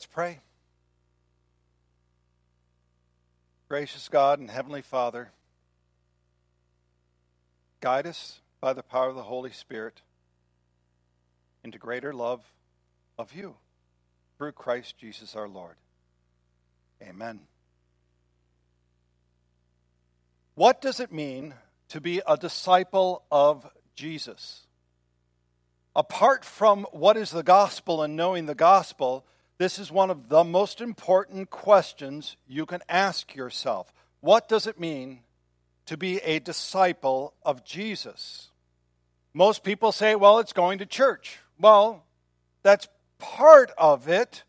Let's pray. Gracious God and Heavenly Father, guide us by the power of the Holy Spirit into greater love of you through Christ Jesus our Lord. Amen. What does it mean to be a disciple of Jesus? Apart from what is the gospel and knowing the gospel, this is one of the most important questions you can ask yourself. What does it mean to be a disciple of Jesus? Most people say, well, it's going to church. Well, that's part of it.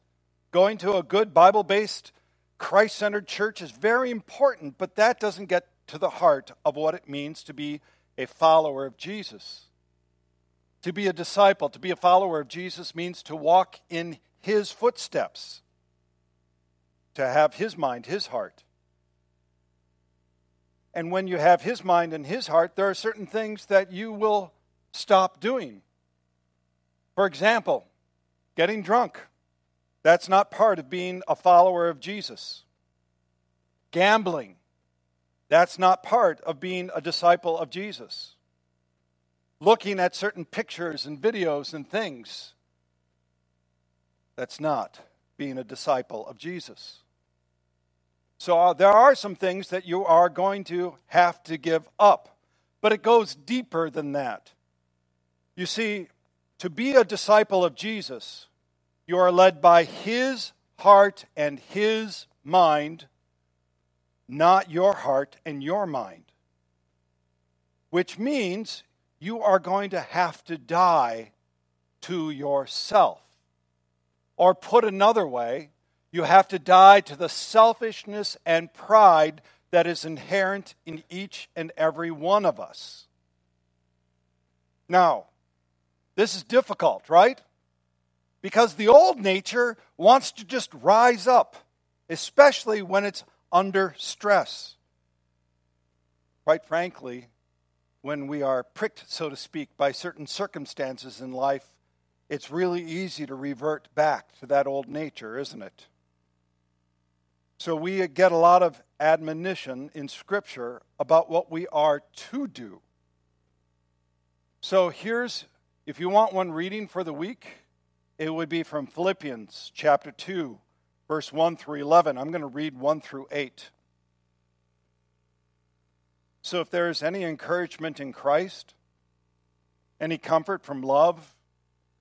Going to a good Bible based, Christ centered church is very important, but that doesn't get to the heart of what it means to be a follower of Jesus. To be a disciple, to be a follower of Jesus means to walk in his footsteps, to have his mind, his heart. And when you have his mind and his heart, there are certain things that you will stop doing. For example, getting drunk. That's not part of being a follower of Jesus. Gambling. That's not part of being a disciple of Jesus. Looking at certain pictures and videos and things that's not being a disciple of Jesus. So uh, there are some things that you are going to have to give up, but it goes deeper than that. You see, to be a disciple of Jesus, you are led by his heart and his mind, not your heart and your mind. Which means you are going to have to die to yourself. Or put another way, you have to die to the selfishness and pride that is inherent in each and every one of us. Now, this is difficult, right? Because the old nature wants to just rise up, especially when it's under stress. Quite frankly, when we are pricked, so to speak, by certain circumstances in life, it's really easy to revert back to that old nature, isn't it? So we get a lot of admonition in Scripture about what we are to do. So here's, if you want one reading for the week, it would be from Philippians chapter 2, verse 1 through 11. I'm going to read 1 through 8. So if there is any encouragement in Christ, any comfort from love,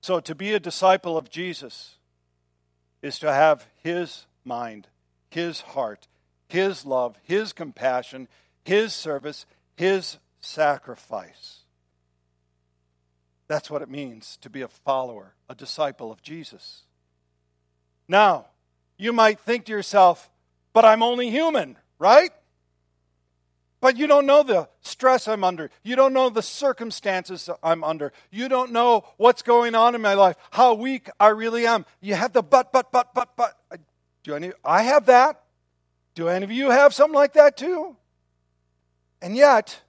So, to be a disciple of Jesus is to have his mind, his heart, his love, his compassion, his service, his sacrifice. That's what it means to be a follower, a disciple of Jesus. Now, you might think to yourself, but I'm only human, right? But you don't know the stress I'm under. You don't know the circumstances I'm under. You don't know what's going on in my life, how weak I really am. You have the but, but, but, but, but. Do any, I have that. Do any of you have something like that too? And yet,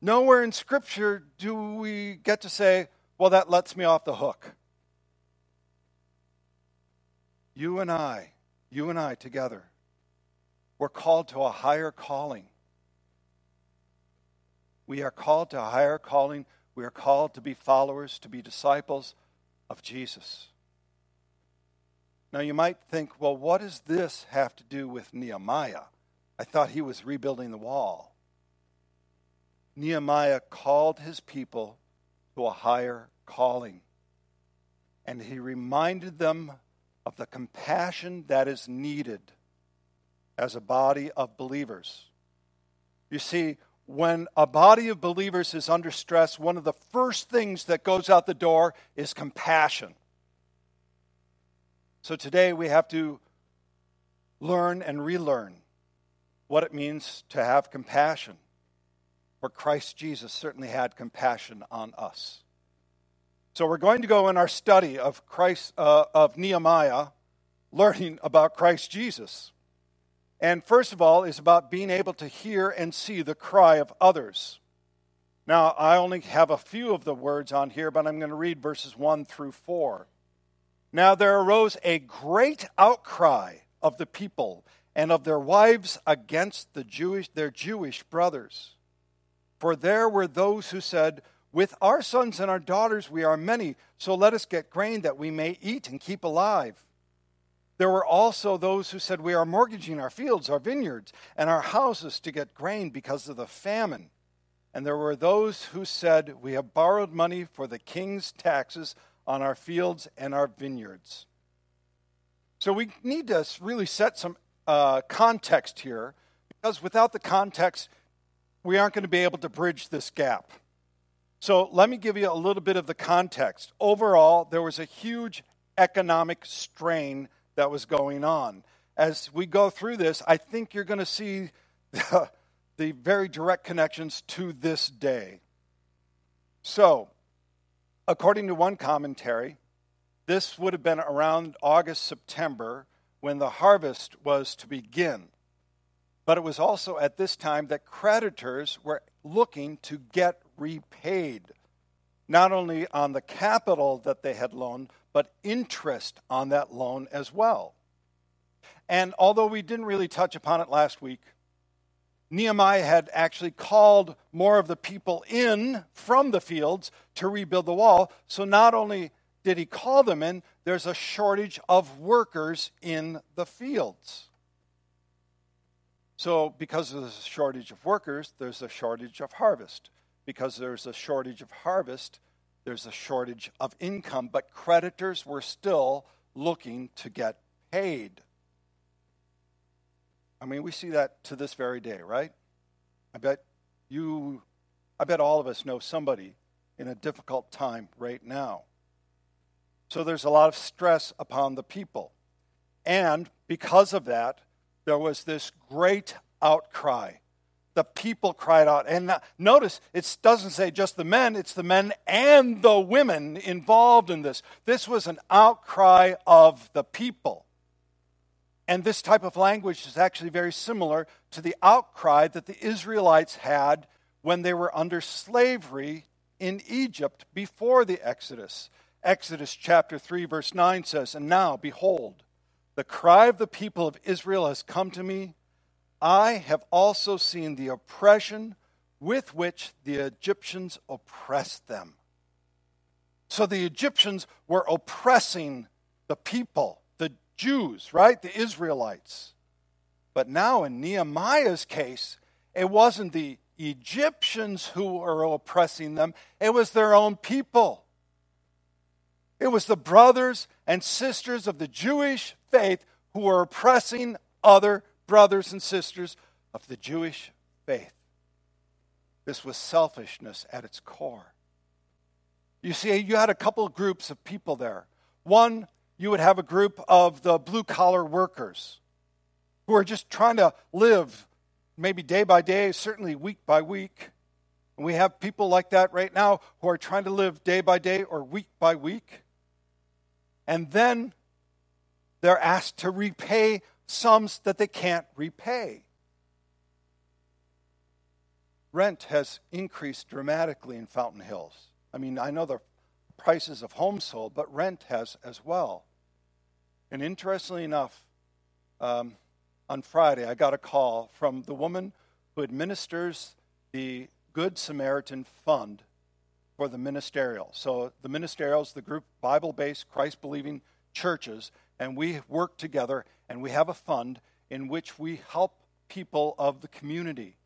nowhere in Scripture do we get to say, well, that lets me off the hook. You and I, you and I together we're called to a higher calling. We are called to a higher calling. We are called to be followers, to be disciples of Jesus. Now, you might think, well, what does this have to do with Nehemiah? I thought he was rebuilding the wall. Nehemiah called his people to a higher calling, and he reminded them of the compassion that is needed as a body of believers. You see, when a body of believers is under stress, one of the first things that goes out the door is compassion. So today we have to learn and relearn what it means to have compassion. For Christ Jesus certainly had compassion on us. So we're going to go in our study of Christ uh, of Nehemiah, learning about Christ Jesus. And first of all, is about being able to hear and see the cry of others. Now, I only have a few of the words on here, but I'm going to read verses 1 through 4. Now there arose a great outcry of the people and of their wives against the Jewish, their Jewish brothers. For there were those who said, With our sons and our daughters we are many, so let us get grain that we may eat and keep alive. There were also those who said, We are mortgaging our fields, our vineyards, and our houses to get grain because of the famine. And there were those who said, We have borrowed money for the king's taxes on our fields and our vineyards. So we need to really set some uh, context here, because without the context, we aren't going to be able to bridge this gap. So let me give you a little bit of the context. Overall, there was a huge economic strain that was going on. As we go through this, I think you're going to see the, the very direct connections to this day. So, according to one commentary, this would have been around August, September when the harvest was to begin. But it was also at this time that creditors were looking to get repaid, not only on the capital that they had loaned, but interest on that loan as well. And although we didn't really touch upon it last week, Nehemiah had actually called more of the people in from the fields to rebuild the wall. So not only did he call them in, there's a shortage of workers in the fields. So, because there's a shortage of workers, there's a shortage of harvest. Because there's a shortage of harvest, there's a shortage of income, but creditors were still looking to get paid. I mean, we see that to this very day, right? I bet you, I bet all of us know somebody in a difficult time right now. So there's a lot of stress upon the people. And because of that, there was this great outcry the people cried out. And notice, it doesn't say just the men, it's the men and the women involved in this. This was an outcry of the people. And this type of language is actually very similar to the outcry that the Israelites had when they were under slavery in Egypt before the Exodus. Exodus chapter 3, verse 9 says, And now, behold, the cry of the people of Israel has come to me I have also seen the oppression with which the Egyptians oppressed them. So the Egyptians were oppressing the people, the Jews, right? The Israelites. But now in Nehemiah's case, it wasn't the Egyptians who were oppressing them, it was their own people. It was the brothers and sisters of the Jewish faith who were oppressing other brothers and sisters of the Jewish faith. This was selfishness at its core. You see, you had a couple of groups of people there. One, you would have a group of the blue collar workers who are just trying to live maybe day by day, certainly week by week. And we have people like that right now who are trying to live day by day or week by week. And then they're asked to repay sums that they can't repay. Rent has increased dramatically in Fountain Hills. I mean, I know the prices of homes sold, but rent has as well. And interestingly enough, um, on Friday, I got a call from the woman who administers the Good Samaritan Fund for the ministerial. So the ministerial is the group Bible based, Christ believing churches and we work together and we have a fund in which we help people of the community.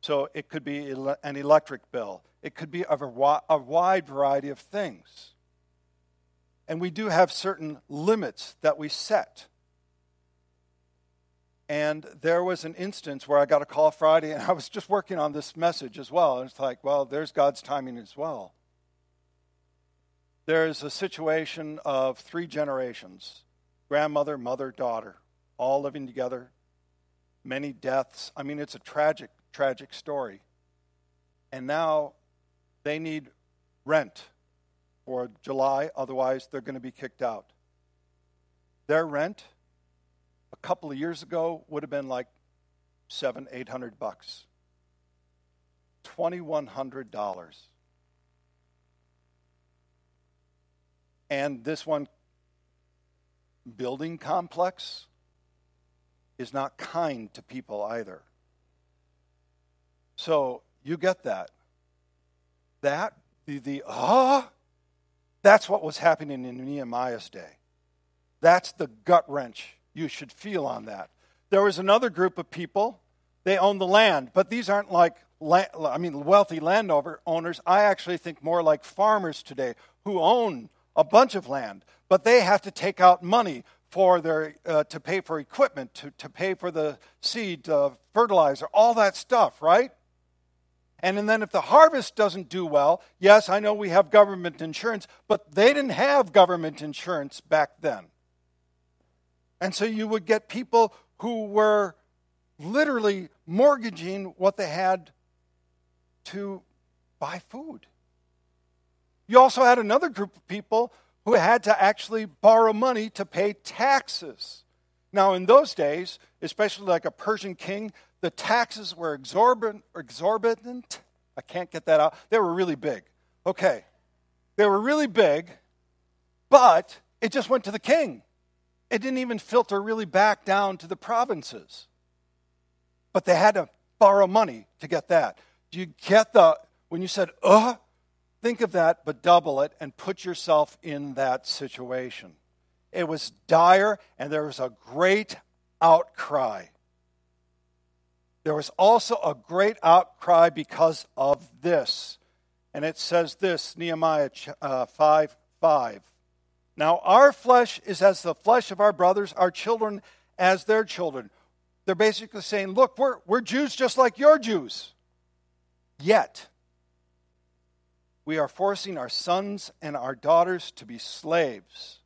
So it could be an electric bill, it could be a, wide variety of things. And we do have certain limits that we set. And there was an instance where I got a call Friday, and I was just working on this message as well. And it's like, well, there's God's timing as well. There's a situation of three generations grandmother, mother, daughter, all living together, many deaths. I mean, it's a tragic, tragic story. And now they need rent for July, otherwise, they're going to be kicked out. Their rent a couple of years ago would have been like seven, eight hundred bucks. Twenty-one hundred dollars. And this one building complex is not kind to people either. So you get that. That, the, the ah, that's what was happening in Nehemiah's day. That's the gut wrench you should feel on that. There was another group of people, they own the land, but these aren't like, I mean, wealthy landowners. I actually think more like farmers today who own a bunch of land, but they have to take out money for their uh, to pay for equipment, to, to pay for the seed, uh, fertilizer, all that stuff, right? And, and then if the harvest doesn't do well, yes, I know we have government insurance, but they didn't have government insurance back then. And so you would get people who were literally mortgaging what they had to buy food. You also had another group of people who had to actually borrow money to pay taxes. Now, in those days, especially like a Persian king, the taxes were exorbitant. I can't get that out. They were really big. Okay. They were really big, but it just went to the king. It didn't even filter really back down to the provinces. But they had to borrow money to get that. Do you get the, when you said, uh, Think of that, but double it and put yourself in that situation. It was dire, and there was a great outcry. There was also a great outcry because of this. And it says this Nehemiah uh, 5 5. Now, our flesh is as the flesh of our brothers, our children as their children. They're basically saying, Look, we're, we're Jews just like your Jews. Yet, we are forcing our sons and our daughters to be slaves.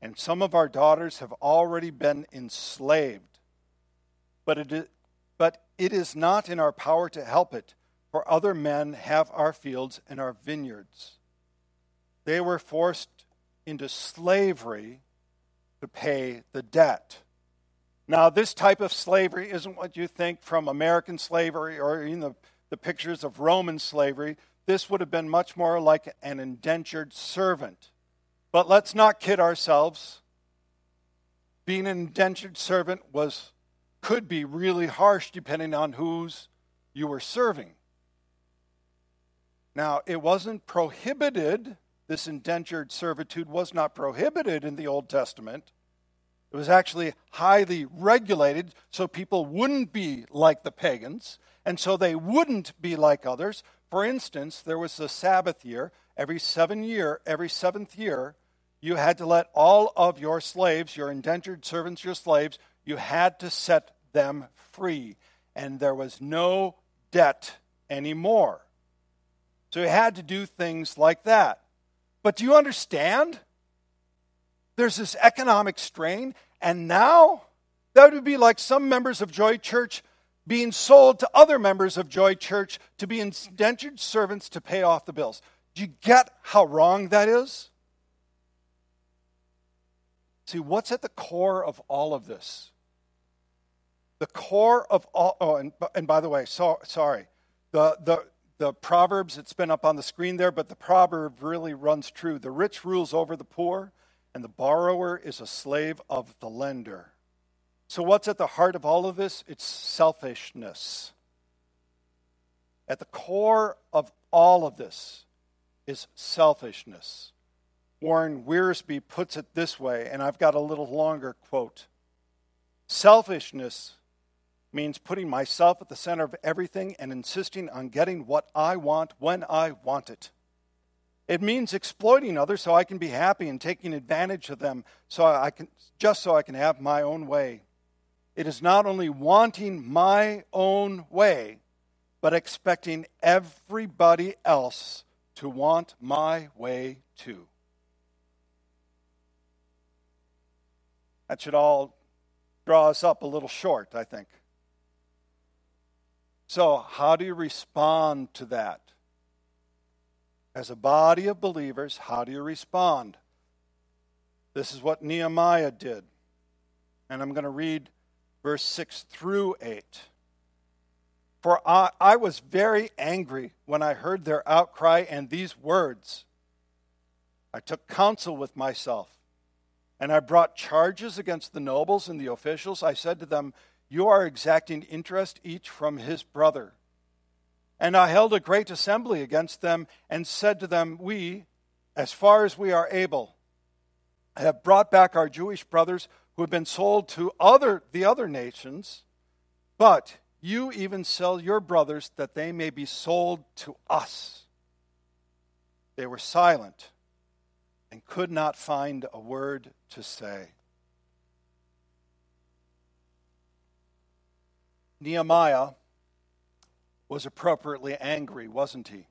And some of our daughters have already been enslaved. But it is, but it is not in our power to help it, for other men have our fields and our vineyards. They were forced into slavery to pay the debt. Now, this type of slavery isn't what you think from American slavery or even the, the pictures of Roman slavery this would have been much more like an indentured servant. But let's not kid ourselves. Being an indentured servant was could be really harsh depending on whose you were serving. Now, it wasn't prohibited, this indentured servitude was not prohibited in the Old Testament. It was actually highly regulated so people wouldn't be like the pagans, and so they wouldn't be like others, for instance, there was the Sabbath year. Every seven year, every seventh year, you had to let all of your slaves, your indentured servants, your slaves, you had to set them free. And there was no debt anymore. So you had to do things like that. But do you understand? There's this economic strain, and now that would be like some members of Joy Church being sold to other members of Joy Church to be indentured servants to pay off the bills. Do you get how wrong that is? See, what's at the core of all of this? The core of all, oh, and, and by the way, so, sorry. The, the, the Proverbs, it's been up on the screen there, but the proverb really runs true. The rich rules over the poor, and the borrower is a slave of the lender. So, what's at the heart of all of this? It's selfishness. At the core of all of this is selfishness. Warren Wiersbe puts it this way, and I've got a little longer quote Selfishness means putting myself at the center of everything and insisting on getting what I want when I want it. It means exploiting others so I can be happy and taking advantage of them so I can just so I can have my own way. It is not only wanting my own way, but expecting everybody else to want my way too. That should all draw us up a little short, I think. So, how do you respond to that? As a body of believers, how do you respond? This is what Nehemiah did. And I'm going to read verse 6 through 8. For I, I, was very angry when I heard their outcry and these words. I took counsel with myself, and I brought charges against the nobles and the officials. I said to them, You are exacting interest each from his brother. And I held a great assembly against them and said to them, We, as far as we are able, have brought back our Jewish brothers who have been sold to other, the other nations, but you even sell your brothers that they may be sold to us. They were silent and could not find a word to say. Nehemiah was appropriately angry, wasn't he?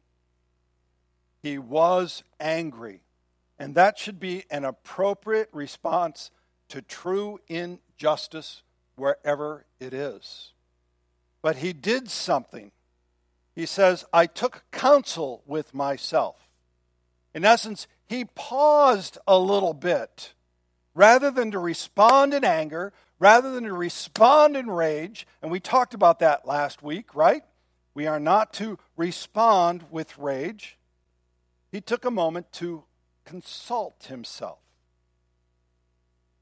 He was angry. And that should be an appropriate response to true injustice wherever it is. But he did something. He says, I took counsel with myself. In essence, he paused a little bit. Rather than to respond in anger, rather than to respond in rage, and we talked about that last week, right? We are not to respond with rage. He took a moment to consult himself.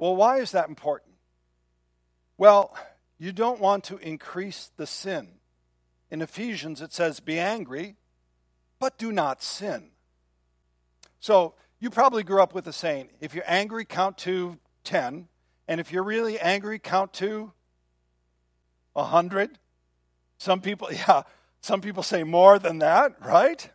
Well, why is that important? Well, you don't want to increase the sin. In Ephesians, it says, Be angry, but do not sin. So, you probably grew up with the saying if you're angry, count to 10. And if you're really angry, count to 100. Some people, yeah, some people say more than that, right?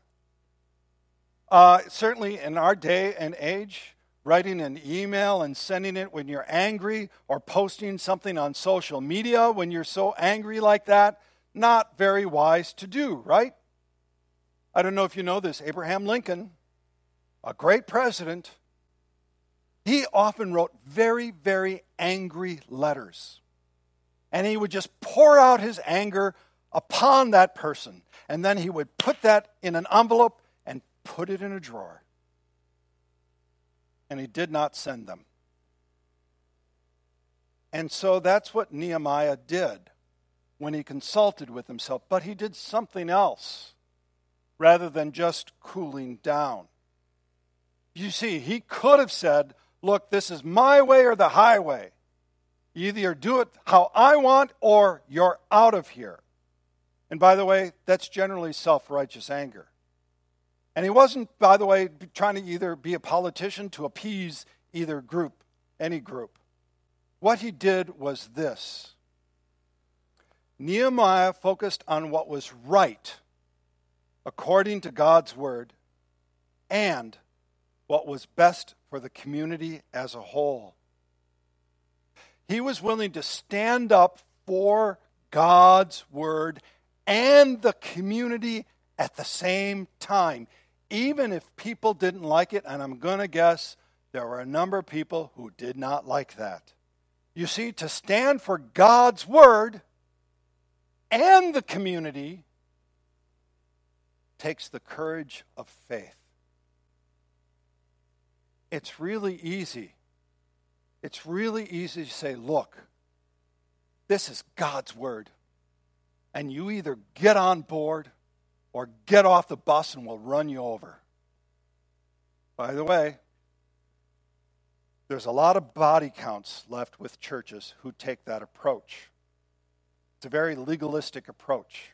Uh, certainly in our day and age, writing an email and sending it when you're angry or posting something on social media when you're so angry like that, not very wise to do, right? I don't know if you know this. Abraham Lincoln, a great president, he often wrote very, very angry letters. And he would just pour out his anger upon that person. And then he would put that in an envelope and put it in a drawer and he did not send them. And so that's what Nehemiah did when he consulted with himself. But he did something else rather than just cooling down. You see, he could have said, Look, this is my way or the highway. You either do it how I want or you're out of here. And by the way, that's generally self righteous anger. And he wasn't, by the way, trying to either be a politician to appease either group, any group. What he did was this Nehemiah focused on what was right according to God's word and what was best for the community as a whole. He was willing to stand up for God's word and the community at the same time even if people didn't like it, and I'm going to guess there were a number of people who did not like that. You see, to stand for God's word and the community takes the courage of faith. It's really easy. It's really easy to say, look, this is God's word. And you either get on board or get off the bus and we'll run you over. By the way, there's a lot of body counts left with churches who take that approach. It's a very legalistic approach.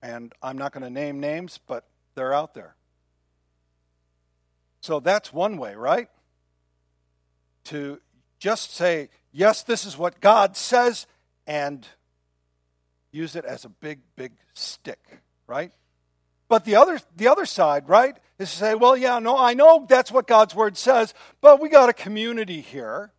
And I'm not going to name names, but they're out there. So that's one way, right? To just say, yes, this is what God says, and use it as a big, big stick, right? But the other, the other side, right, is to say, well, yeah, no, I know that's what God's word says, but we got a community here,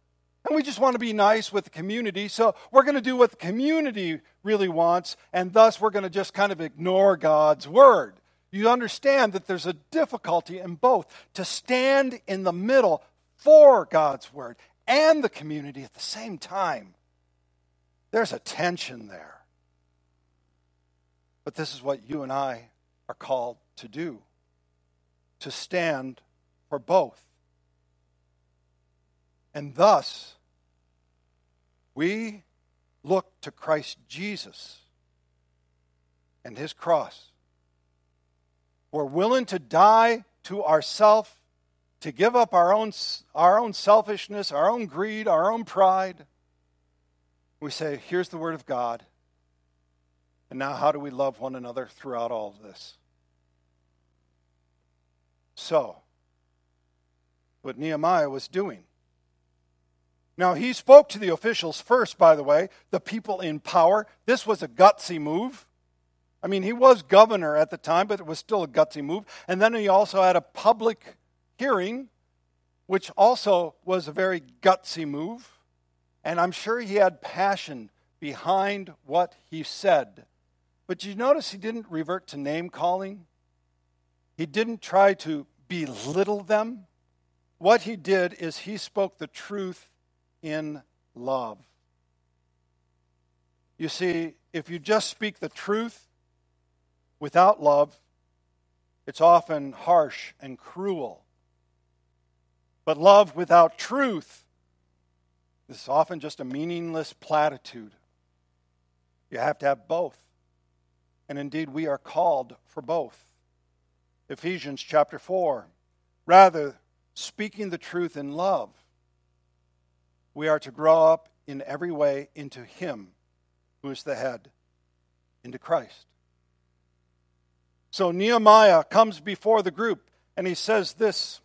and we just want to be nice with the community, so we're going to do what the community really wants, and thus we're going to just kind of ignore God's word. You understand that there's a difficulty in both to stand in the middle for God's word and the community at the same time. There's a tension there. But this is what you and I are called to do to stand for both. And thus, we look to Christ Jesus and his cross. We're willing to die to ourself, to give up our own, our own selfishness, our own greed, our own pride. We say, here's the word of God. And now, how do we love one another throughout all of this? So, what Nehemiah was doing. Now, he spoke to the officials first, by the way, the people in power. This was a gutsy move. I mean, he was governor at the time, but it was still a gutsy move. And then he also had a public hearing, which also was a very gutsy move. And I'm sure he had passion behind what he said. But you notice he didn't revert to name calling? He didn't try to belittle them. What he did is he spoke the truth in love. You see, if you just speak the truth without love, it's often harsh and cruel. But love without truth is often just a meaningless platitude. You have to have both. And indeed, we are called for both. Ephesians chapter 4. Rather, speaking the truth in love, we are to grow up in every way into Him who is the head, into Christ. So Nehemiah comes before the group and he says this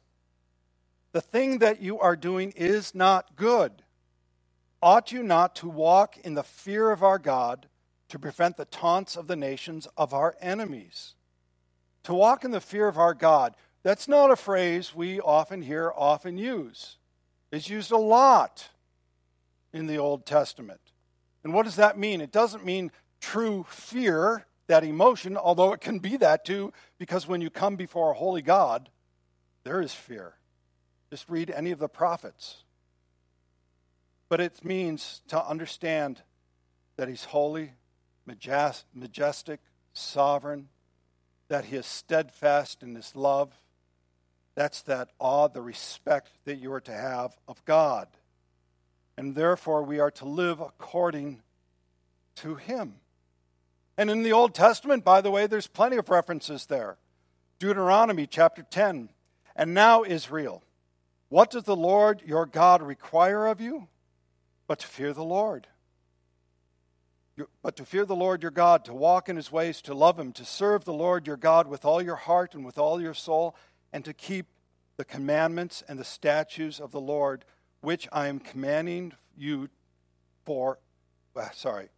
The thing that you are doing is not good. Ought you not to walk in the fear of our God? To prevent the taunts of the nations of our enemies. To walk in the fear of our God, that's not a phrase we often hear, often use. It's used a lot in the Old Testament. And what does that mean? It doesn't mean true fear, that emotion, although it can be that too, because when you come before a holy God, there is fear. Just read any of the prophets. But it means to understand that He's holy, majestic, sovereign, that he is steadfast in his love. That's that awe, the respect that you are to have of God. And therefore, we are to live according to him. And in the Old Testament, by the way, there's plenty of references there. Deuteronomy chapter 10. And now, Israel, what does the Lord your God require of you? But to fear the Lord but to fear the Lord your God, to walk in his ways, to love him, to serve the Lord your God with all your heart and with all your soul, and to keep the commandments and the statutes of the Lord, which I am commanding you for, uh, sorry,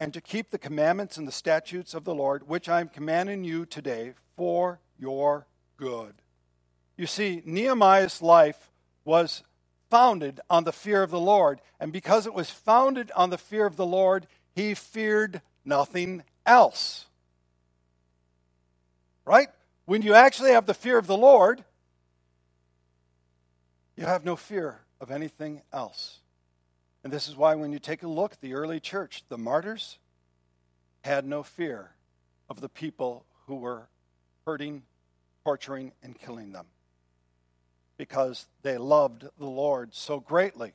and to keep the commandments and the statutes of the Lord, which I am commanding you today for your good. You see, Nehemiah's life was founded on the fear of the Lord, and because it was founded on the fear of the Lord, he feared nothing else. Right? When you actually have the fear of the Lord, you have no fear of anything else. And this is why, when you take a look at the early church, the martyrs had no fear of the people who were hurting, torturing, and killing them because they loved the Lord so greatly.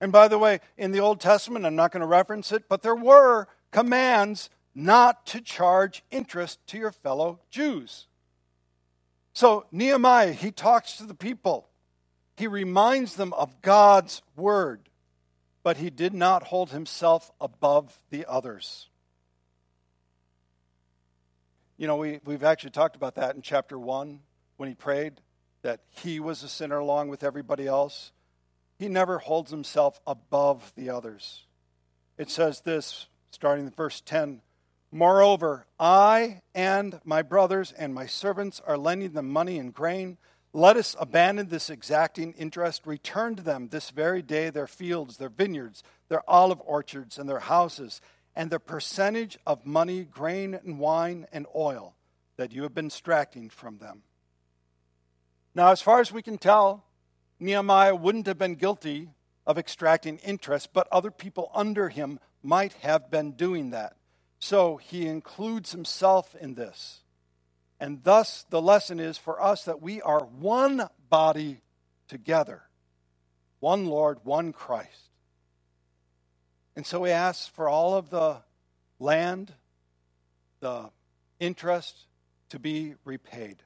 And by the way, in the Old Testament, I'm not going to reference it, but there were commands not to charge interest to your fellow Jews. So Nehemiah, he talks to the people. He reminds them of God's word, but he did not hold himself above the others. You know, we, we've actually talked about that in chapter 1 when he prayed that he was a sinner along with everybody else. He never holds himself above the others. It says this, starting in verse 10 Moreover, I and my brothers and my servants are lending them money and grain. Let us abandon this exacting interest, return to them this very day their fields, their vineyards, their olive orchards, and their houses, and the percentage of money, grain, and wine, and oil that you have been extracting from them. Now, as far as we can tell, Nehemiah wouldn't have been guilty of extracting interest, but other people under him might have been doing that. So he includes himself in this. And thus, the lesson is for us that we are one body together, one Lord, one Christ. And so he asks for all of the land, the interest to be repaid.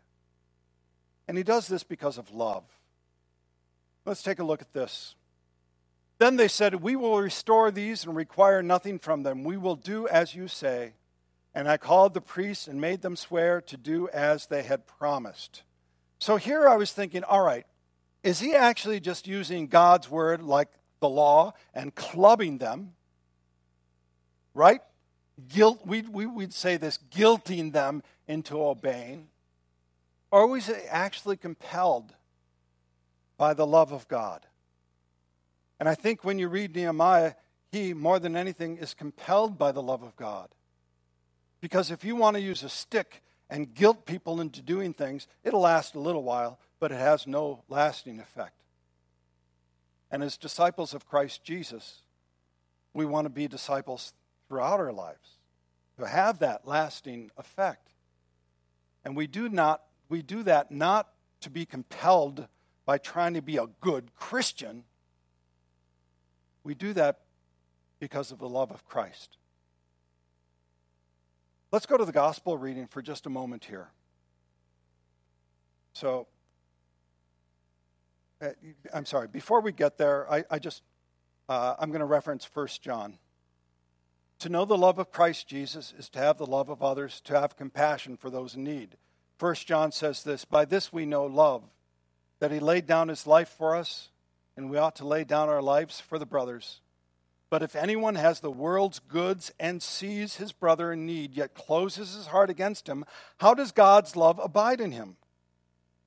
And he does this because of love. Let's take a look at this. Then they said, We will restore these and require nothing from them. We will do as you say. And I called the priests and made them swear to do as they had promised. So here I was thinking, all right, is he actually just using God's word like the law and clubbing them? Right? Guilt, we, we, we'd say this, guilting them into obeying. Or was he actually compelled by the love of God? And I think when you read Nehemiah, he, more than anything, is compelled by the love of God. Because if you want to use a stick and guilt people into doing things, it'll last a little while, but it has no lasting effect. And as disciples of Christ Jesus, we want to be disciples throughout our lives to have that lasting effect. And we do not we do that not to be compelled by trying to be a good Christian, we do that because of the love of Christ. Let's go to the gospel reading for just a moment here. So, uh, I'm sorry, before we get there, I, I just, uh, I'm going to reference 1 John. To know the love of Christ Jesus is to have the love of others, to have compassion for those in need. 1 John says this By this we know love, that he laid down his life for us and we ought to lay down our lives for the brothers. But if anyone has the world's goods and sees his brother in need, yet closes his heart against him, how does God's love abide in him?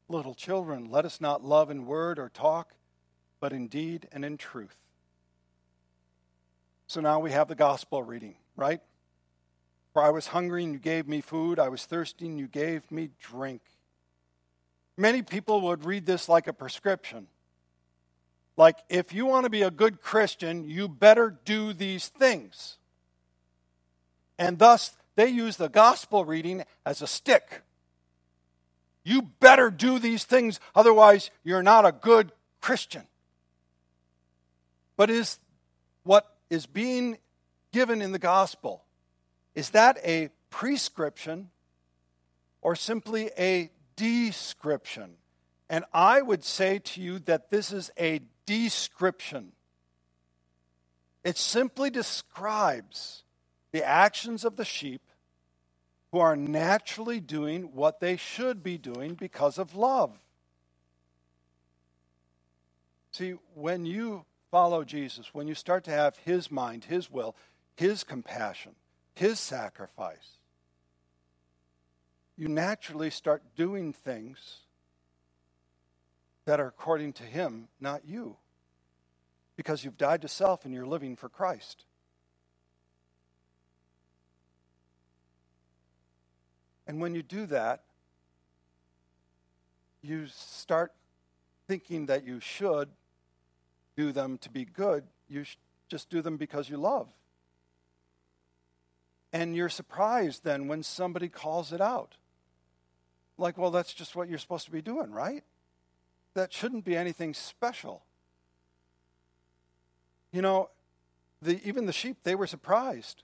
Little children, let us not love in word or talk, but in deed and in truth. So now we have the gospel reading, right? For I was hungry and you gave me food, I was thirsty and you gave me drink. Many people would read this like a prescription. Like, if you want to be a good Christian, you better do these things. And thus, they use the gospel reading as a stick. You better do these things, otherwise, you're not a good Christian. But is what is being given in the gospel, is that a prescription or simply a description? And I would say to you that this is a description. It simply describes the actions of the sheep who are naturally doing what they should be doing because of love. See, when you follow Jesus, when you start to have His mind, His will, His compassion, His sacrifice, you naturally start doing things that are according to Him, not you. Because you've died to self and you're living for Christ. And when you do that, you start thinking that you should do them to be good. You just do them because you love. And you're surprised then when somebody calls it out. Like, well, that's just what you're supposed to be doing, right? that shouldn't be anything special. You know, the, even the sheep, they were surprised.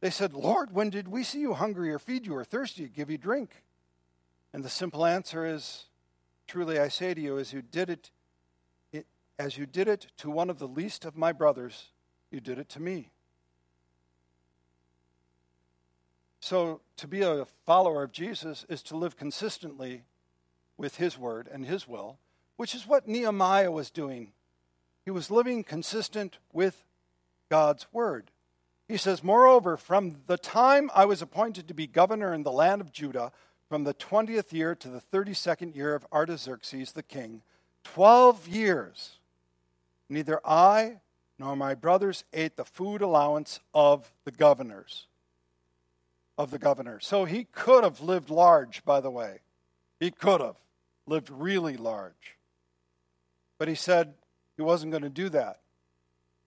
They said, Lord, when did we see you hungry or feed you or thirsty, give you drink? And the simple answer is, truly I say to you, as you did it, it as you did it to one of the least of my brothers, you did it to me. So, to be a follower of Jesus is to live consistently with his word and his will, which is what Nehemiah was doing. He was living consistent with God's word. He says, Moreover, from the time I was appointed to be governor in the land of Judah, from the 20th year to the 32nd year of Artaxerxes the king, 12 years, neither I nor my brothers ate the food allowance of the governors. Of the governor. So he could have lived large, by the way. He could have lived really large. But he said he wasn't going to do that.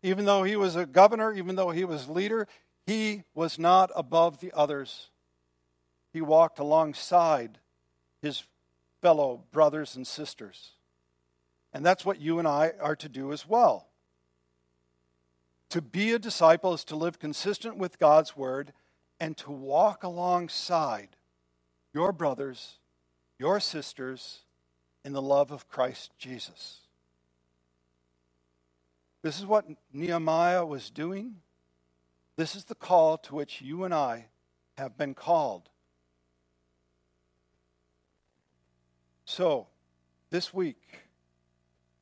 Even though he was a governor, even though he was leader, he was not above the others. He walked alongside his fellow brothers and sisters. And that's what you and I are to do as well. To be a disciple is to live consistent with God's word and to walk alongside your brothers, your sisters, in the love of Christ Jesus. This is what Nehemiah was doing. This is the call to which you and I have been called. So, this week,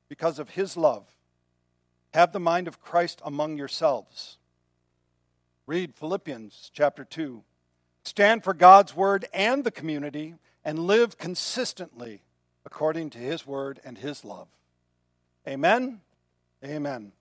because of his love, have the mind of Christ among yourselves. Read Philippians chapter 2. Stand for God's word and the community and live consistently according to his word and his love. Amen. Amen.